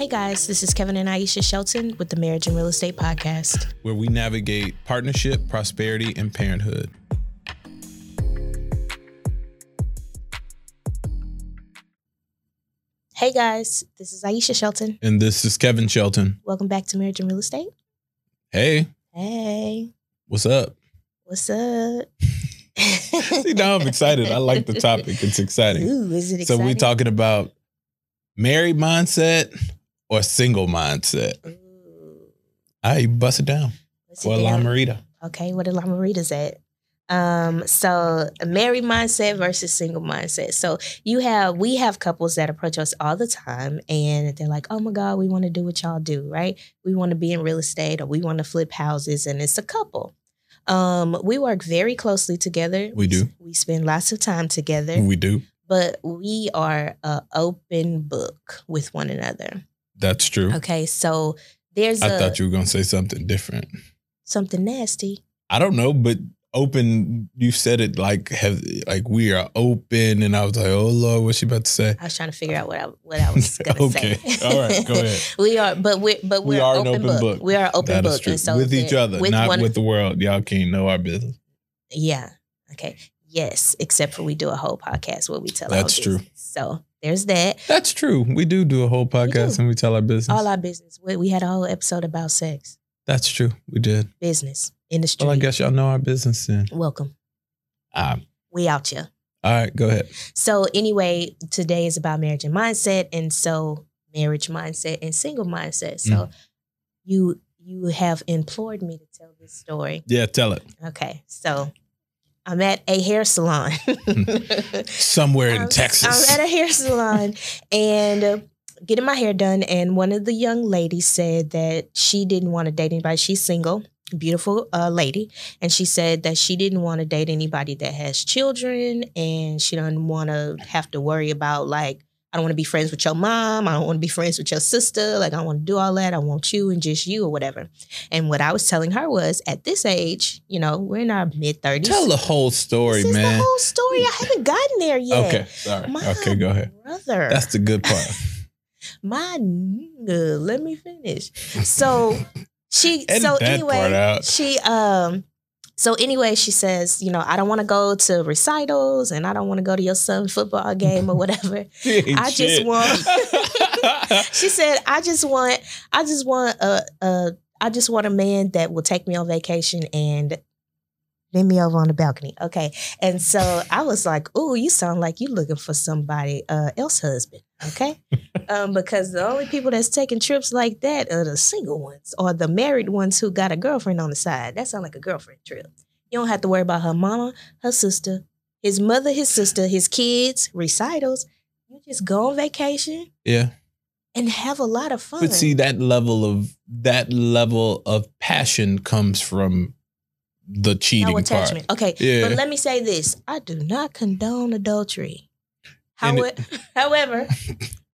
Hey guys, this is Kevin and Aisha Shelton with the Marriage and Real Estate Podcast. where we navigate partnership, prosperity, and parenthood. Hey guys, this is Aisha Shelton. And this is Kevin Shelton. Welcome back to Marriage and Real Estate. Hey, Hey, what's up? what's up? See, now I'm excited. I like the topic. It's exciting. Ooh, is it So we're talking about married mindset or single mindset. Ooh, All right, you bust it down. it La? Marita. Okay, what are La Maritas at? Um, so a married mindset versus single mindset. So you have we have couples that approach us all the time and they're like, Oh my God, we want to do what y'all do, right? We want to be in real estate or we want to flip houses, and it's a couple. Um, we work very closely together. We do. We spend lots of time together, We do. but we are a open book with one another. That's true. Okay, so there's I a thought you were gonna say something different. something nasty. I don't know, but open. You said it like have like we are open, and I was like, oh Lord, what's she about to say? I was trying to figure out what I what I was gonna Okay. say. All right, go ahead. we are, but we but We we're open an open book. book. We are an open That book, and so with each other, with not one, with the world. Y'all can't know our business. yeah. Okay. Yes, except for we do a whole podcast where we tell That's true. So there's that. That's true. We do do a whole podcast and we tell our business. All our business. We, we had a whole episode about sex, That's true. We did. business, industry. Well, I guess y'all know our business then. Welcome. Um, We out here. all right, go ahead. So anyway, today is about marriage and mindset, and so marriage mindset and single mindset. So Mm. you you have implored me to tell this story. Yeah, tell it. Okay, so I'm at a hair salon. Somewhere in I'm- Texas. I'm at a hair salon and uh, getting my hair done, and one of the young ladies said that she didn't want to date anybody. She's single, beautiful uh, lady, and she said that she didn't want to date anybody that has children, and she doesn't want to have to worry about like. I don't want to be friends with your mom. I don't want to be friends with your sister. Like, I don't want to do all that. I want you and just you or whatever. And what I was telling her was at this age, you know, we're in our mid 30s. tell the whole story, this is man. the whole story. I haven't gotten there yet. Okay, sorry. My okay, go ahead. Brother. That's the good part. my nigga. Let me finish. So she Edit so anyway, she um so anyway, she says, you know, I don't want to go to recitals and I don't want to go to your son's football game or whatever. I just want she said, I just want I just want a, a I just want a man that will take me on vacation and bend me over on the balcony. Okay. And so I was like, ooh, you sound like you're looking for somebody uh else husband. Okay. um, because the only people that's taking trips like that are the single ones or the married ones who got a girlfriend on the side. That sounds like a girlfriend trip. You don't have to worry about her mama, her sister, his mother, his sister, his kids, recitals. You just go on vacation yeah. and have a lot of fun. But see, that level of that level of passion comes from the cheating no attachment. part. Okay. Yeah. But let me say this. I do not condone adultery. However, however,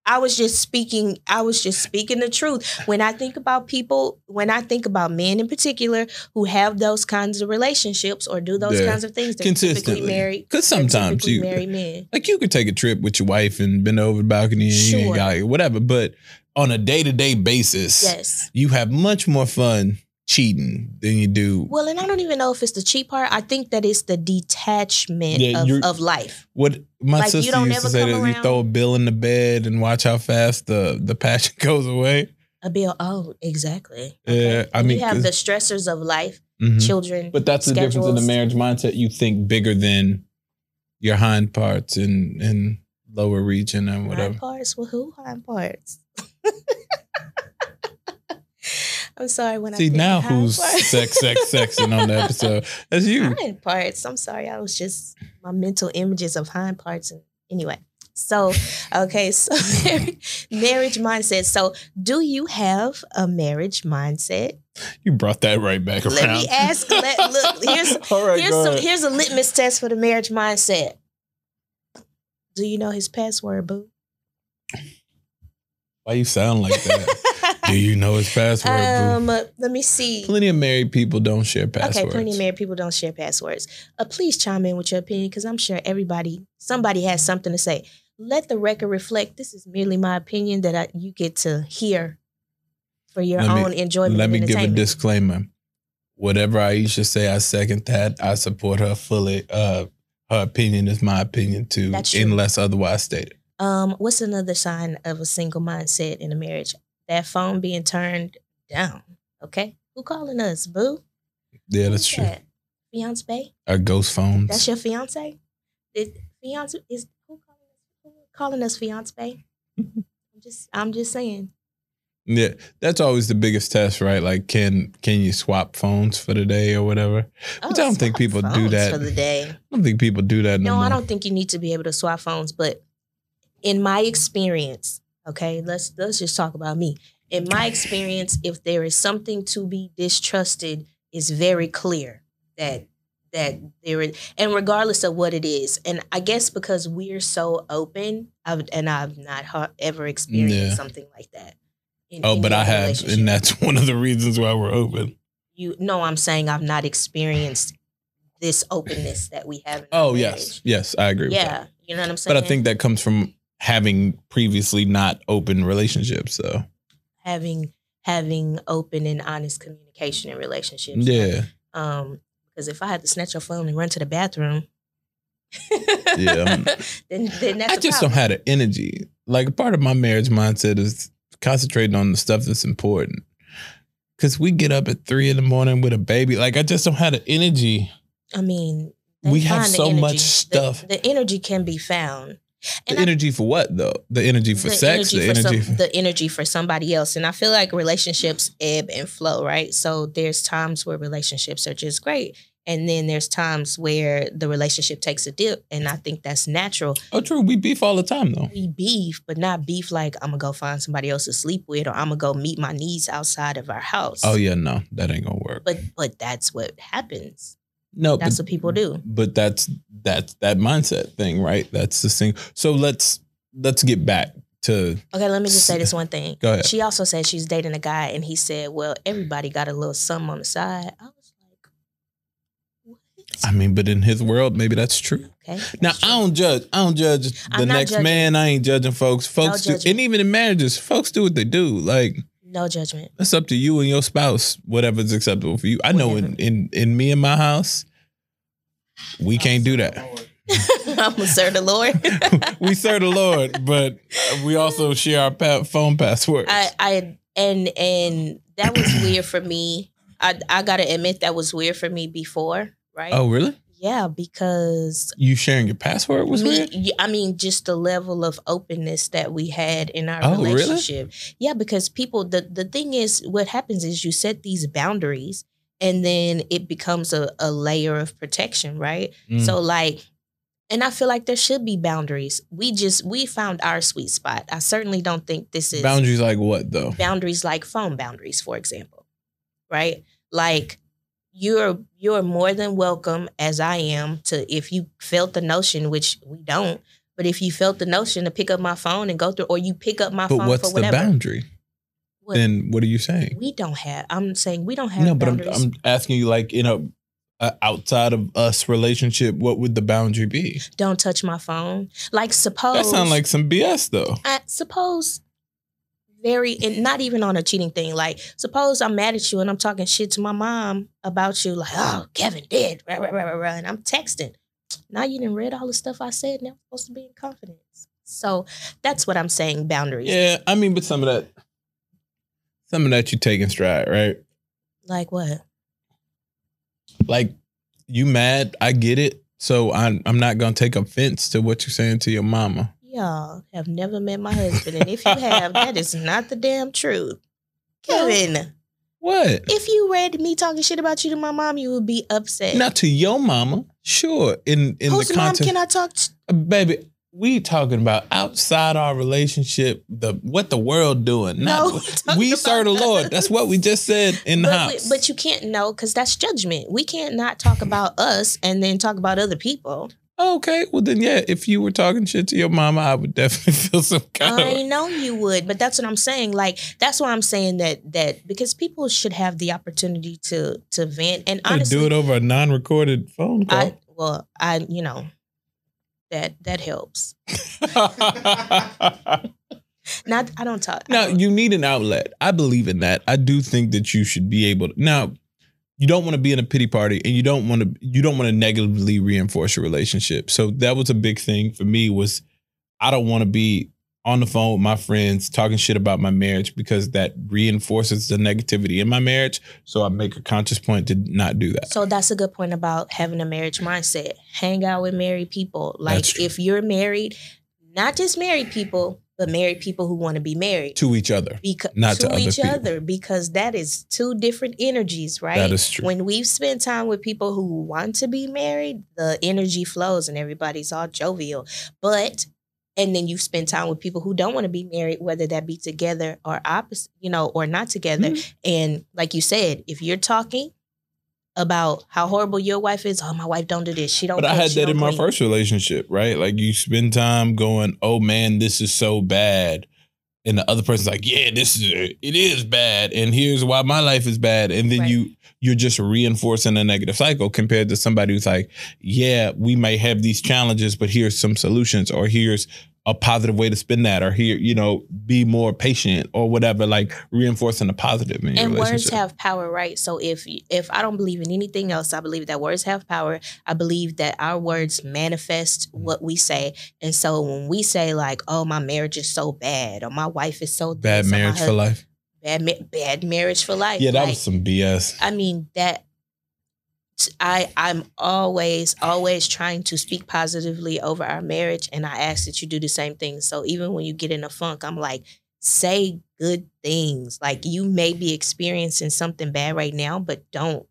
I was just speaking, I was just speaking the truth. When I think about people, when I think about men in particular who have those kinds of relationships or do those Yeah. kinds of things, Consistently. married. Because sometimes you married men. like you could take a trip with your wife and bend over the balcony and you ain't Sure. got whatever. But on a day to day basis, Yes. you have much more fun cheating than you do Well, and I don't even know if it's the cheat part. I think that it's the detachment Yeah, of, of life. What my Like, you sister don't used to say come that you throw a bill in the bed and watch how fast the the passion goes away. A bill. Oh, exactly. Yeah, I mean, you have the stressors of life, Mhm. children. But that's the difference in the marriage mindset. You think bigger than your hind parts and and lower region and whatever. Hind parts? Well, who hind parts? I'm sorry when I See now who's sex, sex, sexing on the episode? That's you. hind parts. I'm sorry. I was just my mental images of hind parts. And anyway, so okay, so marriage mindset. So, do you have a marriage mindset? You brought that right back around. Let me ask. Let, look, here's right, here's some here's a litmus test for the marriage mindset. Do you know his password, boo? Why you sound like that? Do you know his password? um, let me see. Plenty of married people don't share passwords. Okay, plenty of married people don't share passwords. Uh, please chime in with your opinion because I'm sure everybody, somebody has something to say. let the record reflect. This is merely my opinion that I, you get to hear for your Let me- own enjoyment. Let me give a disclaimer. Whatever Aisha say, I second that. I support her fully. Uh, her opinion is my opinion too, unless otherwise stated. Um, what's another sign of a single mindset in a marriage? That phone being turned down. Okay, who calling us, boo? Yeah, that's true. that? Fiance? Our ghost phones. That's your fiance? Did fiance is who calling us? Who calling us fiance? I'm just I'm just saying. Yeah, that's always the biggest test, right? Like, can can you swap phones for the day or whatever? Oh, I don't think people do that. for the day. I don't think people do that no, No. I don't think you need to be able to swap phones, but in my experience, okay, let's let's just talk about me. In my experience, if there is something to be distrusted, it's very clear that that there is, and regardless of what it is, and I guess because we're so open, I've, and I've not ha- ever experienced Yeah. something like that. in Oh, any but I have, and that's one of the reasons why we're open. you. No, I'm saying I've not experienced this openness that we have. In Oh yes, yes, I agree. with that. yeah, you know what I'm saying. But I think that comes from having previously not open relationships. So having having open and honest communication in relationships. yeah, Um, because if I had to snatch your phone and run to the bathroom, Yeah, then then that's I just don't have the energy. Like part of my marriage mindset is concentrating on the stuff that's important. Cause we get up at three in the morning with a baby. Like I just don't have the energy. I mean, We have so much The- stuff. The, energy can be found. The I- energy for what though? The energy for the sex. energy the for energy. some, for, the energy for somebody else. And I feel like relationships ebb and flow, right? So there's times where relationships are just great. And then there's times where the relationship takes a dip. And I think that's natural. oh, true. We beef all the time though. we beef, but not beef like I'm gonna go find somebody else to sleep with, or I'm gonna go meet my needs outside of our house. Oh yeah, no, that ain't gonna work. But but that's what happens. No, That's but, what people do. but that's that's that mindset thing, right? That's the thing. So let's let's get back to Okay, let me just say this one thing. Go ahead. She also said she's dating a guy, and he said, "Well, everybody got a little something on the side." I was like, "What?" I mean, but in his world, maybe that's true. Okay. Now I don't judge. I don't judge the next judging. man. I ain't judging folks. Folks do, judgment. and even in marriages, folks do what they do. Like No judgment. it's up to you and your spouse, whatever's acceptable for you. I know in in in me and my house, we can't do that. I'm gonna serve the Lord. we serve the Lord, but we also share our pa- phone passwords. I, I and and that was weird for me. I I gotta admit that was weird for me before, right? oh, really? Yeah, because You sharing your password was me, weird? I mean, just the level of openness that we had in our Oh, really? relationship. Yeah, because people, the the thing is, what happens is you set these boundaries, and then it becomes a, a layer of protection, right? Mm. So like. And I feel like there should be boundaries. We just we found our sweet spot. I certainly don't think this is Boundaries like what though? boundaries like phone boundaries, for example. Right? Like you're you're more than welcome as I am to if you felt the notion, which we don't, but if you felt the notion to pick up my phone and go through or you pick up my phone, But phone what's for the boundary? What- Then what are you saying? we don't have I'm saying we don't have No, but I'm. I'm asking you, like, you know, uh, outside of us relationship, what would the boundary be? don't touch my phone. Like suppose That sounds like some BS, though. I suppose very and not even on a cheating thing. Like suppose I'm mad at you and I'm talking shit to my mom about you, like, oh, Kevin did, rah, rah, rah, rah, and I'm texting. Now you didn't read all the stuff I said, and I'm supposed to be in confidence. So that's what I'm saying, boundaries. Yeah, I mean, but some of that, some of that you take in stride, right? Like what? Like, you mad? I get it. So I'm I'm not gonna take offense to what you're saying to your mama. Y'all have never met my husband, and if you have, that is not the damn truth. Kevin, What? if you read me talking shit about you to my mom, you would be upset. Not to your mama, sure. In in Whose the mom can I talk to? Uh, baby. We talking about outside our relationship, the what the world doing. No, Not, we we serve the Lord. That's what we just said in the but, house. but you can't know because that's judgment. We can't not talk about us and then talk about other people. Okay, well then, yeah. If you were talking shit to your mama, I would definitely feel some kind I of. know you would, but that's what I'm saying. Like that's why I'm saying that that because people should have the opportunity to to vent. And honestly, do it over a non-recorded phone call. I well, I you know, that that helps. Not I don't talk. Now you need an outlet. I believe in that. I do think that you should be able to now you don't want to be in a pity party and you don't want to you don't want to negatively reinforce your relationship. So that was a big thing for me was I don't want to be on the phone with my friends talking shit about my marriage because that reinforces the negativity in my marriage. So I make a conscious point to not do that. So that's a good point about having a marriage mindset. Hang out with married people. Like if you're married, not just married people, but married people who want to be married to each other, because not to, to each other, other, because that is two different energies, right? That is true. When we've spent time with people who want to be married, the energy flows and everybody's all jovial. But and then you spend time with people who don't want to be married whether that be together or opposite you know or not together mm-hmm. and like you said if you're talking about how horrible your wife is. Oh my wife don't do this. She don't but cook, i had that. In clean. my first relationship right? Like you spend time going oh man this is so bad. And the other person's like yeah this is it is bad and here's why my life is bad. And then right. you you're just reinforcing a negative cycle compared to somebody who's like, yeah, we may have these challenges, but here's some solutions, or here's a positive way to spin that, or here, you know, be more patient or whatever, like reinforcing the positive in and words have power, right? So if if I don't believe in anything else, I believe that words have power. I believe that our words manifest what we say. And so when we say like, oh, my marriage is so bad, or my wife is so bad marriage for life bad bad marriage for life. Yeah, that like, was some BS. I mean that I I'm always always trying to speak positively over our marriage, and I ask that you do the same thing. So even when you get in a funk, I'm like, say good things. Like you may be experiencing something bad right now, but don't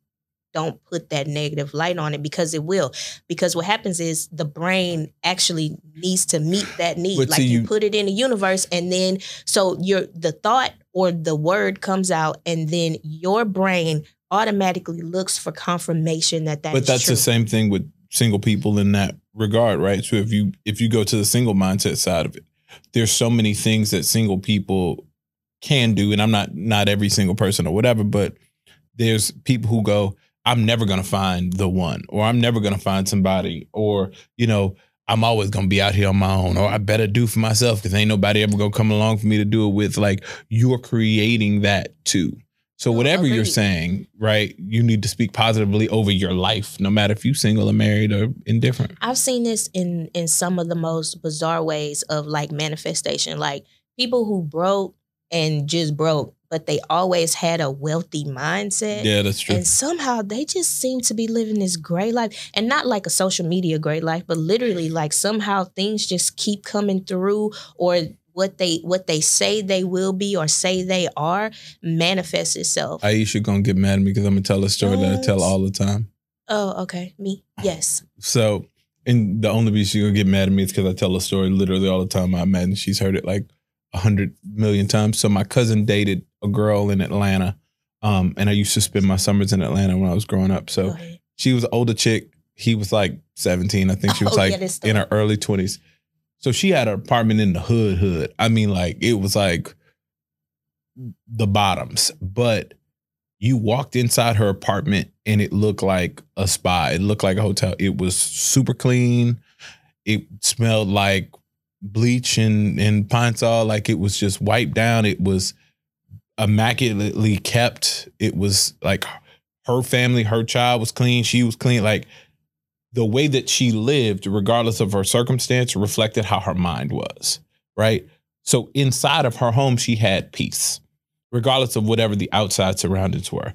don't put that negative light on it because it will. Because what happens is the brain actually needs to meet that need. But like you, you put it in the universe, and then so your the thought or the word comes out, and then your brain automatically looks for confirmation that that. But that's true. the same thing with single people in that regard, right? So if you if you go to the single mindset side of it, there's so many things that single people can do, and I'm not not every single person or whatever, but there's people who go, I'm never gonna find the one, or I'm never gonna find somebody, or you know, I'm always gonna be out here on my own, or I better do for myself because ain't nobody ever gonna come along for me to do it with. Like you're creating that too. So whatever you're saying, right, you need to speak positively over your life, no matter if you're single or married or indifferent. I've seen this in in some of the most bizarre ways of like manifestation, like people who broke and just broke but they always had a wealthy mindset. Yeah, that's true. And somehow they just seem to be living this great life. And not like a social media great life, but literally like somehow things just keep coming through or what they what they say they will be or say they are manifests itself. Aisha gonna get mad at me because I'm gonna tell a story what? that I tell all the time. Oh, okay. Me. Yes. So and the only reason she's gonna get mad at me is because I tell a story literally all the time. I imagine she's heard it like a hundred million times. So my cousin dated a girl in Atlanta. Um, and I used to spend my summers in Atlanta when I was growing up. So she was an older chick. He was like 17. I think she was oh, like yeah, in her early 20s. So she had an apartment in the hood, hood. I mean, like it was like the bottoms, but you walked inside her apartment and it looked like a spa. It looked like a hotel. It was super clean. It smelled like bleach and, and pine sol. Like it was just wiped down. It was immaculately kept. It was like her family, her child was clean. She was clean. Like the way that she lived, regardless of her circumstance, reflected how her mind was. Right. So inside of her home, she had peace, regardless of whatever the outside surroundings were.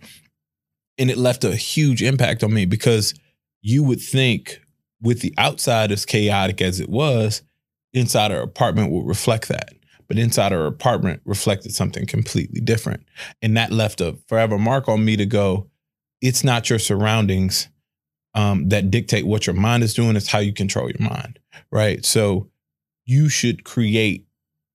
And it left a huge impact on me because you would think, with the outside as chaotic as it was, inside her apartment would reflect that but inside her apartment reflected something completely different. And that left a forever mark on me to go, it's not your surroundings um, that dictate what your mind is doing, it's how you control your mind. Right. So you should create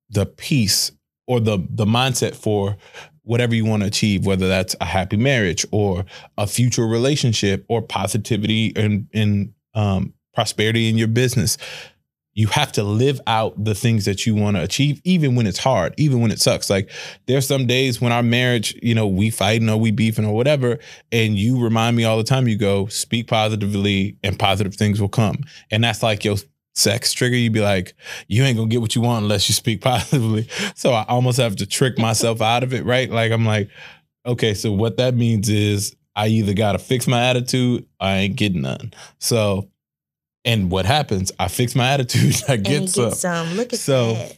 the peace or the the mindset for whatever you want to achieve, whether that's a happy marriage or a future relationship or positivity and, and um, prosperity in your business you have to live out the things that you want to achieve, even when it's hard, even when it sucks. Like there's some days when our marriage, you know, we fighting or we beefing or whatever, and you remind me all the time. You go speak positively, and positive things will come. And that's like your sex trigger, you'd be like, you ain't gonna get what you want unless you speak positively. So I almost have to trick myself out of it, right? Like I'm like, okay, so what that means is I either gotta fix my attitude, I ain't getting none. So and what happens? I fix my attitude, I get, and some. get some. Look at So- that.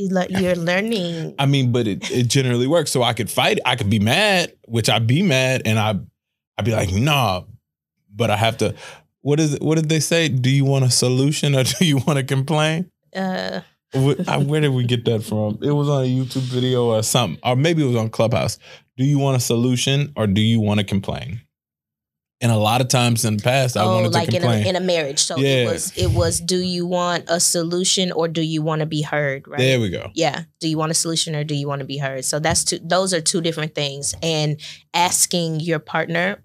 You're learning. I mean, but it, it generally works. So I could fight. I could be mad, which I'd be mad, and I I'd be like, nah. But I have to. What is it? What did they say? Do you want a solution or do you want to complain? Uh, Where did we get that from? It was on a YouTube video or something, or maybe it was on Clubhouse. Do you want a solution or do you want to complain? And a lot of times in the past, I oh, wanted like to in a, in a marriage. So Yeah. it was. It was. Do you want a solution or do you want to be heard? Right. There we go. yeah do you want a solution or do you want to be heard so that's two those are two different things and asking your partner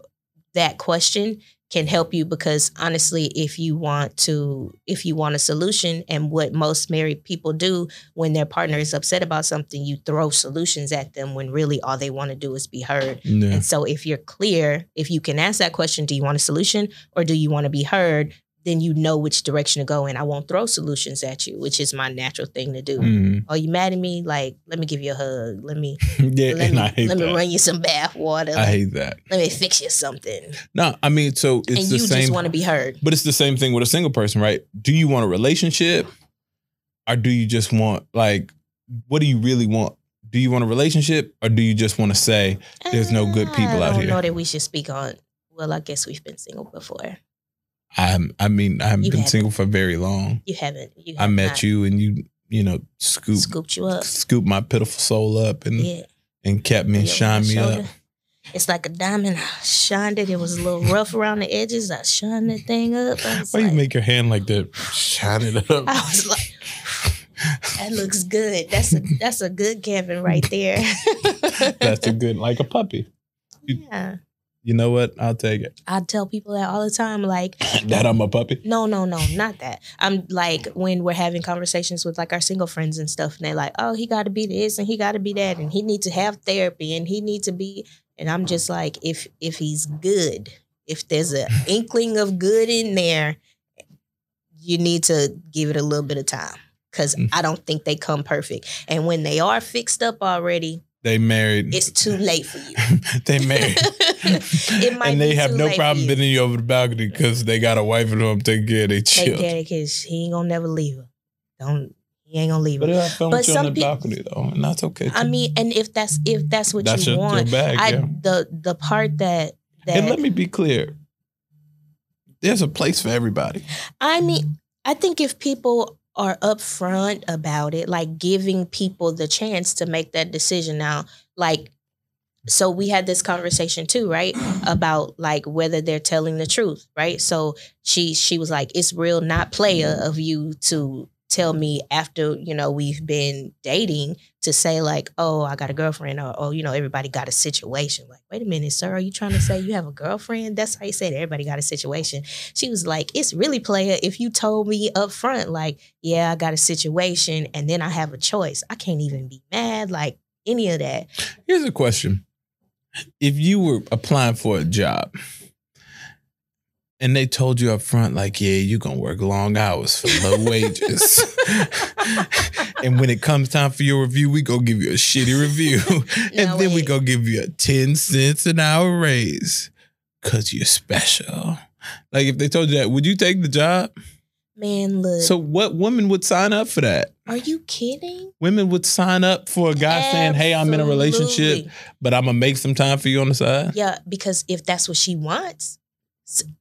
that question can help you because honestly if you want to if you want a solution and what most married people do when their partner is upset about something you throw solutions at them when really all they want to do is be heard Yeah. and so if you're clear if you can ask that question do you want a solution or do you want to be heard then you know which direction to go in i won't throw solutions at you which is my natural thing to do Mhm. Oh, you mad at me? Like, let me give you a hug. Let me Yeah, let me I let me run you some bath water. I hate that. let me fix you something. No, I mean, so it's and the you same. just want to be heard. But it's the same thing with a single person, right? Do you want a relationship or do you just want like what do you really want? Do you want a relationship or do you just want to say There's no good people I out don't here. know that we should speak on. Well, I guess we've been single before. I'm I mean, I haven't You been haven't. single for very long. You haven't. You I met not you and you, you know, scoop Scooped you up. scoop my pitiful soul up and Yeah. and kept me and Yeah, shined me up. It's like a diamond. I shined it. It was a little rough around the edges. I shined that thing up. Why you make your hand like that? Shine it up. I was like, that looks good. That's a that's a good Kevin right there. That's a good like a puppy. yeah. You know what? I'll take it. I tell people that all the time. Like, that I'm a puppy. no, no, no, not that. I'm like when we're having conversations with like our single friends and stuff, and they're like, "Oh, he got to be this and he got to be that, and he needs to have therapy and he needs to be." And I'm just like, if if he's good, if there's an inkling of good in there, you need to give it a little bit of time because Mm. I don't think they come perfect. And when they are fixed up already, They married. it's too late for you. they married. It might and they have too no problem bending you over the balcony because they got a wife at home taking care of their Take children. care of kids. He ain't gonna never leave her. Don't. He ain't gonna leave her. But I filmed But you on some the balcony though, and that's okay. I mean, and if that's if that's what that's you your, want, your bag. I yeah. the the part that that And let me be clear. There's a place for everybody. I mean, I think if people are upfront about it, like giving people the chance to make that decision now, like so we had this conversation too, right? About like whether they're telling the truth, right? So she she was like, it's real not player of you to tell me after, you know, we've been dating to say like, oh, I got a girlfriend or oh, you know, everybody got a situation. Like, wait a minute, sir, are you trying to say you have a girlfriend? That's how you said everybody got a situation. She was like, it's really player if you told me up front, like, yeah, I got a situation and then I have a choice. I can't even be mad, like any of that. Here's a question. If you were applying for a job and they told you up front, like, yeah, you're gonna work long hours for low wages. and when it comes time for your review, we gonna give you a shitty review. and No, then we wait. gonna give you a 10 cents an hour raise. Cause you're special. Like if they told you that, would you take the job? Man, look. So what woman would sign up for that? are you kidding? Women would sign up for a guy saying, "Hey, I'm in a relationship, but I'm gonna make some time for you on the side." Yeah, because if that's what she wants,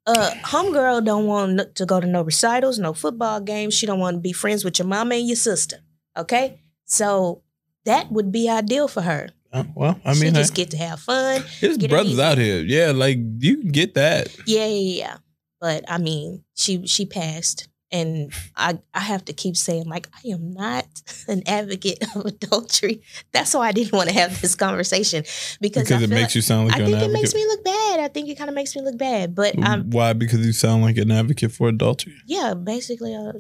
uh, homegirl don't want to go to no recitals, no football games. She don't want to be friends with your mama and your sister. Okay, so that would be ideal for her. Uh, well, I mean she just hey, get to have fun. her brothers out here. Yeah, like you can get that. Yeah, yeah, yeah. But I mean, she she passed, and I I have to keep saying like I am not an advocate of adultery. That's why I didn't want to have this conversation because, Because I it makes like- you sound like I think it makes me look bad. I think it kind of makes me look bad. But Why? Because you sound like an advocate for adultery. yeah, basically. Uh,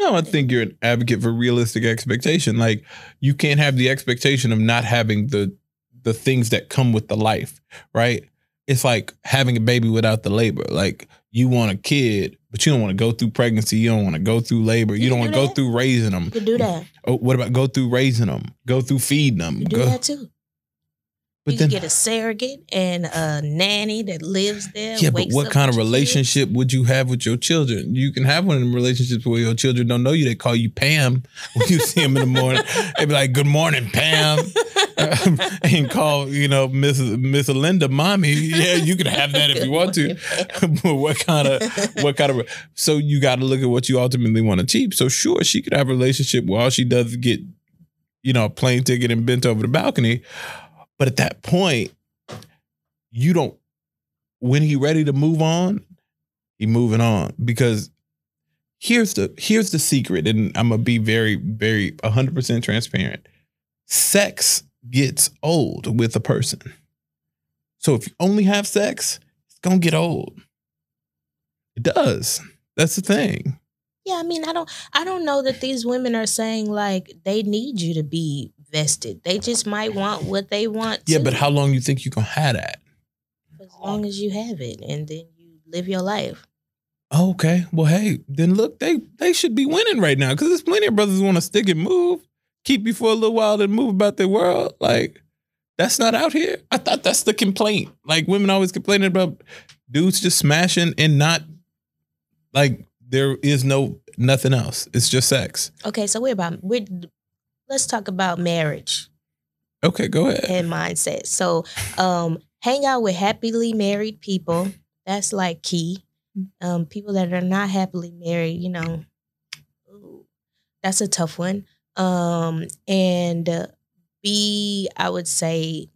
No, I think you're an advocate for realistic expectation. Like you can't have the expectation of not having the the things that come with the life, right? It's like having a baby without the labor. Like you want a kid, but you don't want to go through pregnancy. You don't want to go through labor. You, You don't want do to go through raising them. You do that. Oh, what about go through raising them? Go through feeding them. You do Go, that too. But you then, can get a surrogate and a nanny that lives there. yeah, but what kind of your kids. relationship would you have with your children? You can have one them relationships where your children don't know you. They call you Pam when you see them in the morning. They be like, "Good morning, Pam," and call you know Miss Miss Linda mommy. Yeah, you can have that if you want to. but what kind of what kind of so you got to look at what you ultimately want to achieve. So sure, she could have a relationship where all she does is get, you know, a plane ticket and bent over the balcony. But at that point, you don't. When he ready to move on, he moving on because here's the here's the secret, and I'm gonna be very very 100 percent transparent. Sex gets old with a person. So if you only have sex, it's gonna get old. It does. That's the thing. Yeah, I mean, I don't, I don't know that these women are saying like they need you to be vested. They just might want what they want. Yeah, too, but how long you think you gonna have that? as long as you have it, and then you live your life. Okay. Well, hey, then look, they they should be winning right now because there's plenty of brothers want to stick and move, keep you for a little while, then move about their world. Like that's not out here. I thought that's the complaint. Like women always complaining about dudes just smashing and not like there is no nothing else. It's just sex. Okay, so we're about we're let's talk about marriage Okay, go ahead. and mindset. So, um, hang out with happily married people. That's like key. Um, people that are not happily married, you know, ooh, that's a tough one. Um, and uh, be, I would say,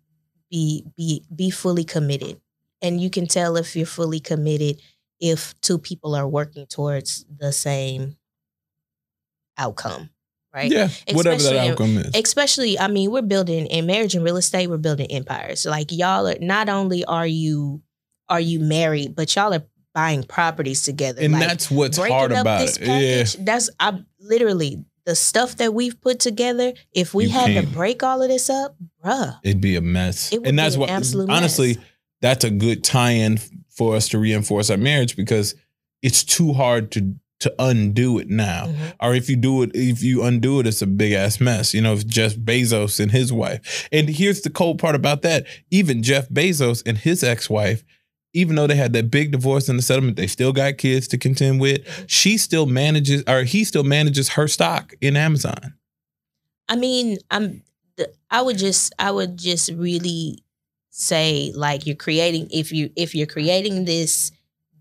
be be be fully committed, and you can tell if you're fully committed if two people are working towards the same outcome, right? Yeah, whatever that Especially outcome is. especially i mean we're building in marriage and real estate we're building empires like y'all are not only are you are you married but y'all are buying properties together and like, that's what's hard up about this it. Yeah. that's i literally the stuff that we've put together if we You had to can't. break all of this up bruh It'd be a mess. It would and that's an what absolute honestly, mess. that's a good tie-in for us to reinforce our marriage because it's too hard to to undo it now. Mhm. Or if you do it, if you undo it, it's a big ass mess. You know, it's Jeff Bezos and his wife. And here's the cold part about that. Even Jeff Bezos and his ex-wife, even though they had that big divorce and the settlement, they still got kids to contend with. Mhm. She still manages, or he still manages her stock in Amazon. I mean, I'm. I would just. I would just really say, like, you're creating. If you if you're creating this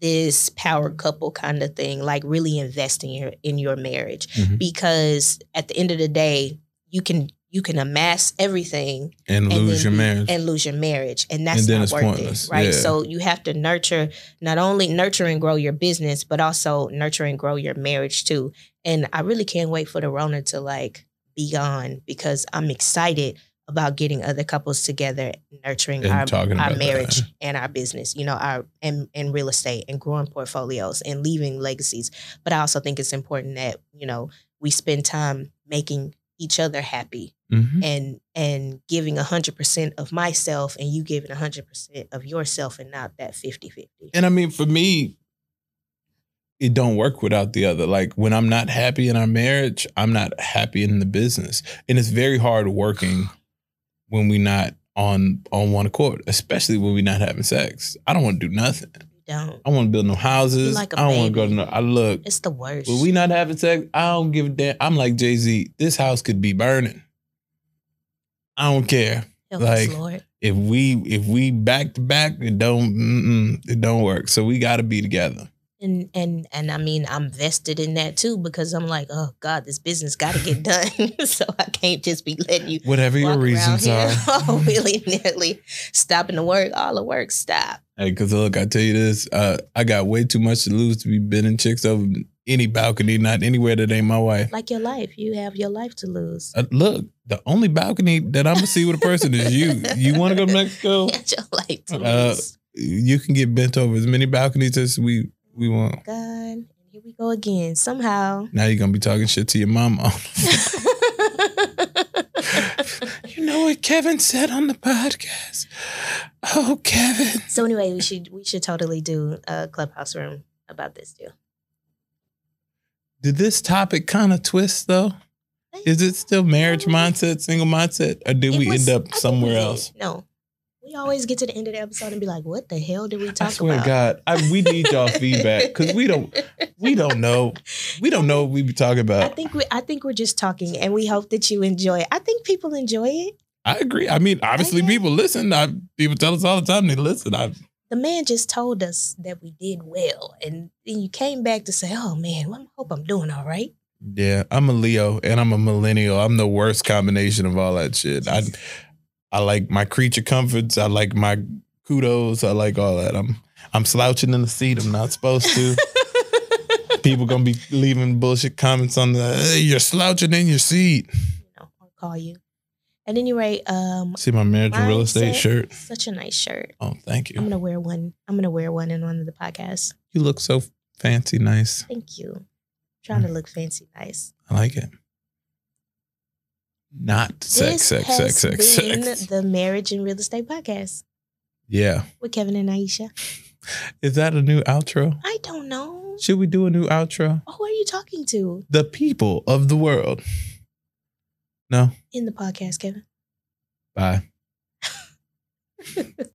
this power couple kind of thing, like really investing in your in your marriage, Mhm. because at the end of the day, you can you can amass everything And, and lose your marriage. and lose your marriage, and that's And then not it's worth pointless. it, right? Yeah. So you have to nurture not only nurture and grow your business, but also nurture and grow your marriage too. And I really can't wait for the Rona to like be gone because I'm excited about getting other couples together, nurturing And our, our marriage that. and our business, you know, our and, and real estate and growing portfolios and leaving legacies. But I also think it's important that, you know, we spend time making each other happy Mhm. and and giving 100% of myself and you giving 100% of yourself and not that 50-50 And I mean, for me, it don't work without the other. Like when I'm not happy in our marriage, I'm not happy in the business, and it's very hard working when we not on on one accord, especially when we not having sex. I don't want to do nothing. you don't I want to build no houses. Like I don't want to go to no. I look it's the worst when we not having sex. I don't give a damn. I'm like Jay Z. This house could be burning. I don't care us, like- if we if we back to back. It don't it don't work. So we got to be together. And and and I mean I'm vested in that too because I'm like oh god this business got to get done so I can't just be letting you Whatever your reasons are. all willy nilly stopping the work all the work stop Hey, cause look, I tell you this, uh, I got way too much to lose to be bending chicks over any balcony, not anywhere that ain't my wife. like your life you have your life to lose Uh, look, the only balcony that I'm gonna see with a person is you. You want to go to Mexico? you your life to Uh, lose You can get bent over as many balconies as we we want. Oh God here we go again somehow Now you're gonna be talking shit to your mama. you know what Kevin said on the podcast? Oh, Kevin. So anyway, we should we should totally do a clubhouse room about this too. Did this topic kind of twist though? Is it still marriage mindset, single mindset, or did It we was- end up somewhere else? No. We always get to the end of the episode and be like, what the hell did we talk I swear about? to God, I, we need y'all feedback because we don't, we don't know, we don't know what we be talking about. I think we I think we're just talking and we hope that you enjoy it. I think people enjoy it. I agree. I mean, obviously, Okay. people listen. I, people tell us all the time they listen. I, The man just told us that we did well. And then you came back to say, Oh man, I hope I'm doing all right. yeah, I'm a Leo and I'm a millennial. I'm the worst combination of all that shit. I, I like my creature comforts. I like my kudos. I like all that. I'm, I'm slouching in the seat. I'm not supposed to. people gonna be leaving bullshit comments on the. Hey, you're slouching in your seat. I'll call you. Then you write, um, See my marriage and real estate shirt. such a nice shirt. Oh, thank you. I'm gonna wear one. I'm gonna wear one in one of the podcasts. You look so fancy, nice. Thank you. trying to look fancy nice. I like it. Not sex, sex, sex, sex, been sex. the Marriage and Real Estate Podcast Yeah. with Kevin and Aisha. Is that a new outro? I don't know. Should we do a new outro? Who are you talking to The people of the world. No. in the podcast, Kevin? Bye.